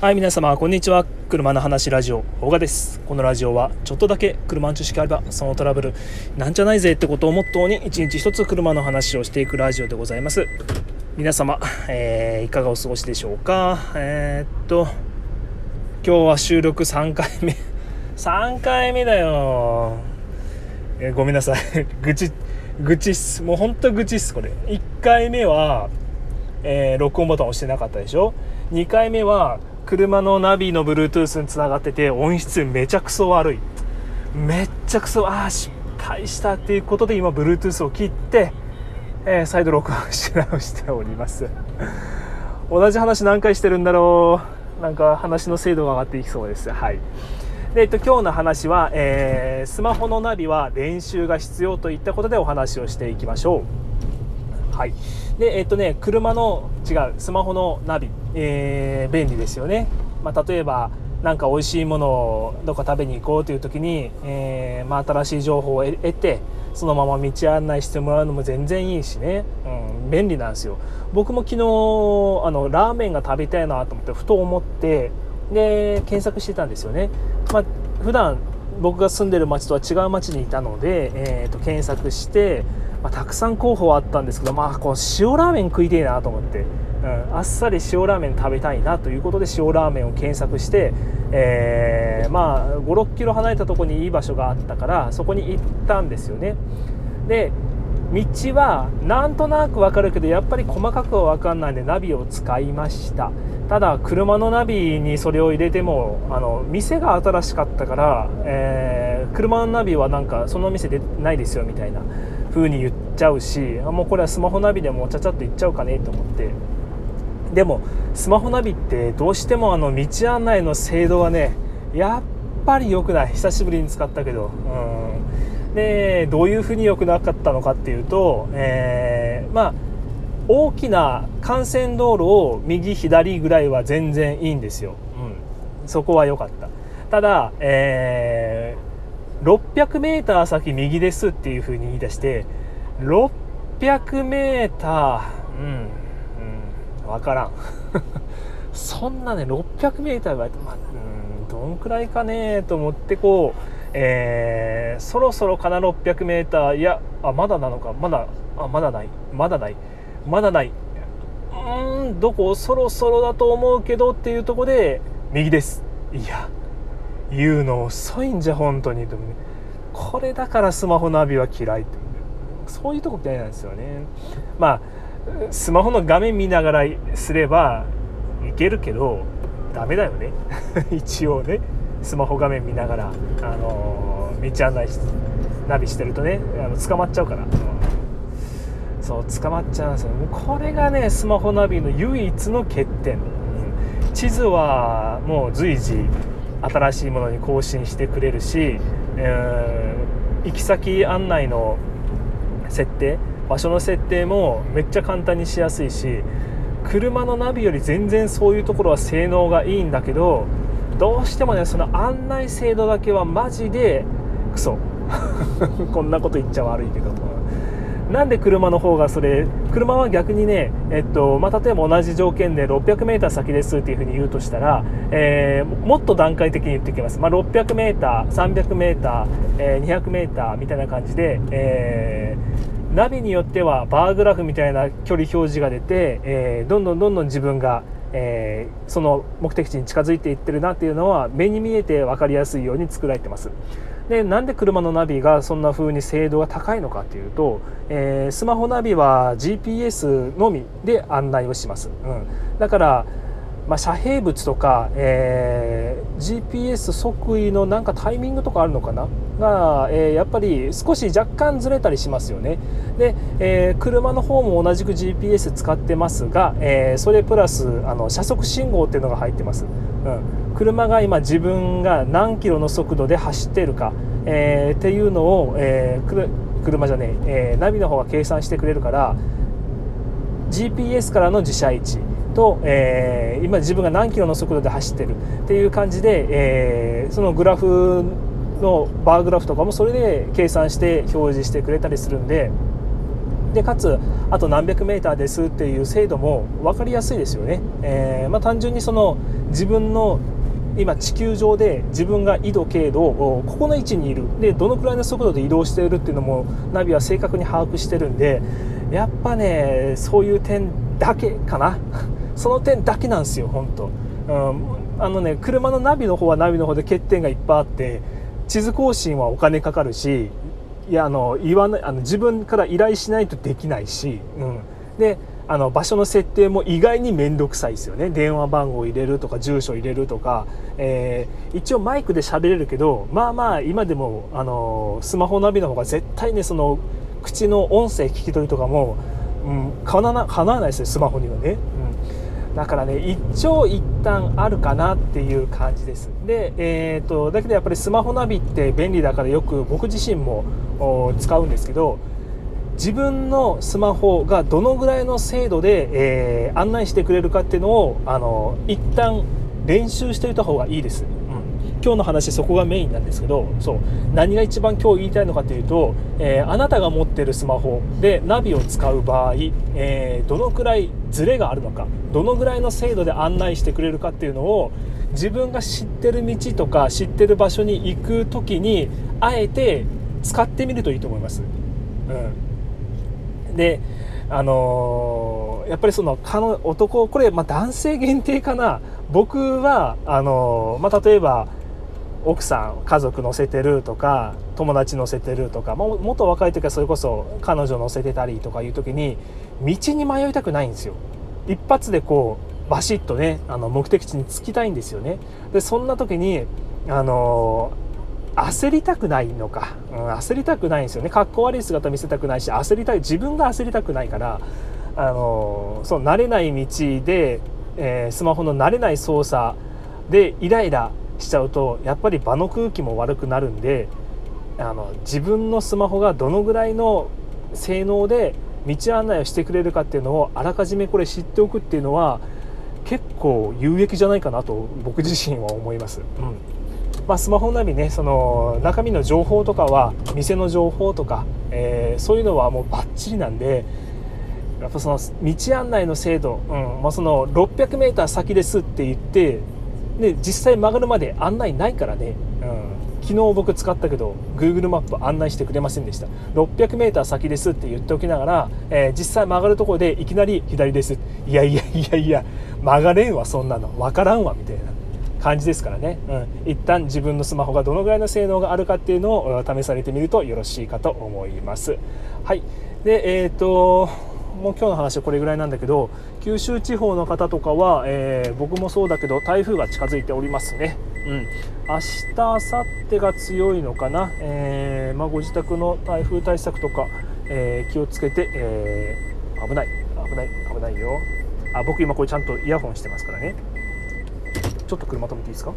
はい皆様こんにちは。車の話ラジオ大賀です。このラジオはちょっとだけ車の知識あればそのトラブルなんじゃないぜってことをモットーに一日一つ車の話をしていくラジオでございます。皆様、えー、いかがお過ごしでしょうか？えー、っと今日は収録3回目。3回目だよ、えー、ごめんなさい。愚痴愚痴っす。もうほんと愚痴っすこれ。1回目は、えー、録音ボタン押してなかったでしょ？2回目は車のナビの Bluetooth につながってて音質めちゃくそ悪い。めっちゃくそああ失敗したっていうことで今 Bluetooth を切って、えー、再度録音し直しております。同じ話何回してるんだろう。なんか話の精度が上がっていきそうです。はい。で、えっと、今日の話は、えー、スマホのナビは練習が必要といったことでお話をしていきましょう。はい。でえっとね車の違うスマホのナビ、えー、便利ですよね、まあ、例えば何か美味しいものをどっか食べに行こうという時に、えー、まあ、新しい情報を得てそのまま道案内してもらうのも全然いいしね、うん、便利なんですよ。僕も昨日あのラーメンが食べたいなと思ってふと思ってで検索してたんですよね、まあ、普段僕が住んでる町とは違う町にいたので、えーと検索してまあ、たくさん候補はあったんですけど、まあ、この塩ラーメン食いたいなと思って、うん、あっさり塩ラーメン食べたいなということで塩ラーメンを検索して、えー、まあ、5 6キロ離れたとこにいい場所があったからそこに行ったんですよね。で道はなんとなく分かるけどやっぱり細かくは分かんないんでナビを使いました。ただ車のナビにそれを入れてもあの店が新しかったから、えー、車のナビはなんかその店でないですよみたいな。風に言っちゃうしもうこれはスマホナビでもちゃちゃっと言っちゃうかねと思って。でもスマホナビってどうしてもあの道案内の精度はねやっぱり良くない。久しぶりに使ったけど。うん。でどういうふうに良くなかったのかっていうと、えー、まあ大きな幹線道路を右左ぐらいは全然いいんですよ、うん、そこは良かった。ただ、えー 600m 先右ですっていう風に言い出して 600m うん、うん、分からん。そんなね 600m は、まあ、うんどんくらいかねと思ってこう、えー、そろそろかな 600m いやあまだなのか。まだあまだない。まだない。まだない。うんどこ？そろそろだと思うけどっていうとこで右です。いや言うの遅いんじゃ本当に。これだからスマホナビは嫌いってそういうとこ嫌いなんですよね。まあスマホの画面見ながらすればいけるけどダメだよね。一応ね。スマホ画面見ながら、あのー、道案内してナビしてるとねあの捕まっちゃうから、うん、そう捕まっちゃうんですよ。これがねスマホナビの唯一の欠点、地図はもう随時新しいものに更新してくれるし、えー、行き先案内の設定場所の設定もめっちゃ簡単にしやすいし車のナビより全然そういうところは性能がいいんだけどどうしてもねその案内精度だけはマジでクソ。こんなこと言っちゃ悪いけど。なんで車の方がそれ車は逆にね、えっとまあ、例えば同じ条件で 600m 先ですっていうふうに言うとしたら、えー、もっと段階的に言ってきます、まあ、600m、300m、えー、200m みたいな感じで、えー、ナビによってはバーグラフみたいな距離表示が出て、えー、どんどんどんどん自分がえー、その目的地に近づいていってるなっていうのは目に見えて分かりやすいように作られてます。でなんで車のナビがそんな風に精度が高いのかっていうと、えー、スマホナビは GPS のみで案内をします、うん、だからまあ、遮蔽物とか、えー、GPS 即位のなんかタイミングとかあるのかな？が、えー、やっぱり少し若干ずれたりしますよね。で、えー、車の方も同じく GPS 使ってますが、えそれプラスあの車速信号っていうのが入ってます、うん、車が今自分が何キロの速度で走ってるか、えっていうのを、え車じゃねえナビの方が計算してくれるから GPS からの自社位置。と、えー、今自分が何キロの速度で走ってるっていう感じで、えー、そのグラフのバーグラフとかもそれで計算して表示してくれたりするんででかつあと何百メーターですっていう精度も分かりやすいですよね、えー、まあ、単純にその自分の今地球上で自分が緯度経度をここの位置にいる。でどのくらいの速度で移動しているっていうのもナビは正確に把握してるんでやっぱねそういう点だけかな。その点だけなんですよ本当、うん、あのね車のナビの方はナビの方で欠点がいっぱいあって地図更新はお金かかるしいやあの言わないあの自分から依頼しないとできないし、うん、であの場所の設定も意外に面倒くさいですよね。電話番号入れるとか住所入れるとか、えー、一応マイクで喋れるけどまあまあ今でもあのスマホナビの方が絶対ねその口の音声聞き取りとかも、うん、かなわないですよスマホにはね、だからね一長一短あるかなっていう感じです。で、えーと、だけどやっぱりスマホナビって便利だからよく僕自身も使うんですけど自分のスマホがどのぐらいの精度で、えー、案内してくれるかっていうのをあの一旦練習しておいた方がいいです、今日の話そこがメインなんですけどそう何が一番今日言いたいのかというと、えー、あなたが持ってるスマホでナビを使う場合、えー、どのくらいズレがあるのかどのぐらいの精度で案内してくれるかっていうのを自分が知ってる道とか知ってる場所に行く時にあえて使ってみるといいと思います。うんであのー、やっぱりその男これ、まあ、男性限定かな僕はあのー、まあ、例えば奥さん家族乗せてるとか友達乗せてるとかももっと若い時はそれこそ彼女乗せてたりとかいう時に道に迷いたくないんですよ。一発でこうバシッとねあの目的地に着きたいんですよね。でそんな時にあの焦りたくないのか、うん、焦りたくないんですよね。かっこ悪い姿見せたくないし焦りたい自分が焦りたくないからあのそう慣れない道で、えー、スマホの慣れない操作でイライラしちゃうとやっぱり場の空気も悪くなるんであの自分のスマホがどのぐらいの性能で道案内をしてくれるかっていうのをあらかじめこれ知っておくっていうのは結構有益じゃないかなと僕自身は思います。うんまあ、スマホナビねその中身の情報とかは店の情報とか、えー、そういうのはもうバッチリなんでやっぱその道案内の精度、うんまあ、その 600m 先ですって言ってで実際曲がるまで案内ないからね、うん、昨日僕使ったけど Google マップ案内してくれませんでした。600m 先ですって言っておきながら、えー、実際曲がるところでいきなり左です。いやいやいやいや曲がれんわそんなの。分からんわみたいな感じですからね、うん、一旦自分のスマホがどのぐらいの性能があるかっていうのを試されてみるとよろしいかと思います。はい。でえっ、ー、ともう今日の話はこれぐらいなんだけど九州地方の方とかは、えー、僕もそうだけど台風が近づいておりますね。うん、明日明後日が強いのかな、えー、まあ、ご自宅の台風対策とか、えー、気をつけて、えー、危ない。危ない。危ないよ。あ僕今これちゃんとイヤホンしてますからね。ちょっと車止めていいですか？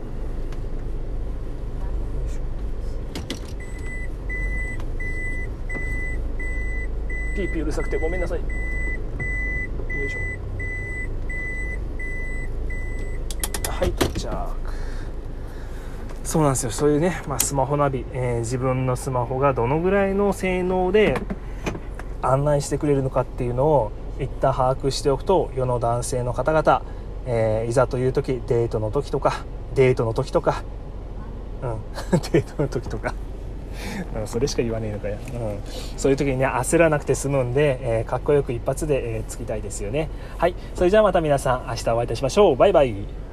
ピーピーうるさくてごめんなさいよいしょはいじゃあ。そうなんですよ。そういうね、まあ、スマホナビ、えー、自分のスマホがどのぐらいの性能で案内してくれるのかっていうのを一旦把握しておくと世の男性の方々えー、いざという時デートの時とかデートの時とかうんデートの時とか。うん、それしか言わねえのかよ、うん、そういう時にね焦らなくて済むんで、えー、かっこよく一発で、えー、つきたいですよね。はい。それじゃあまた皆さん明日お会いいたしましょう。バイバイ。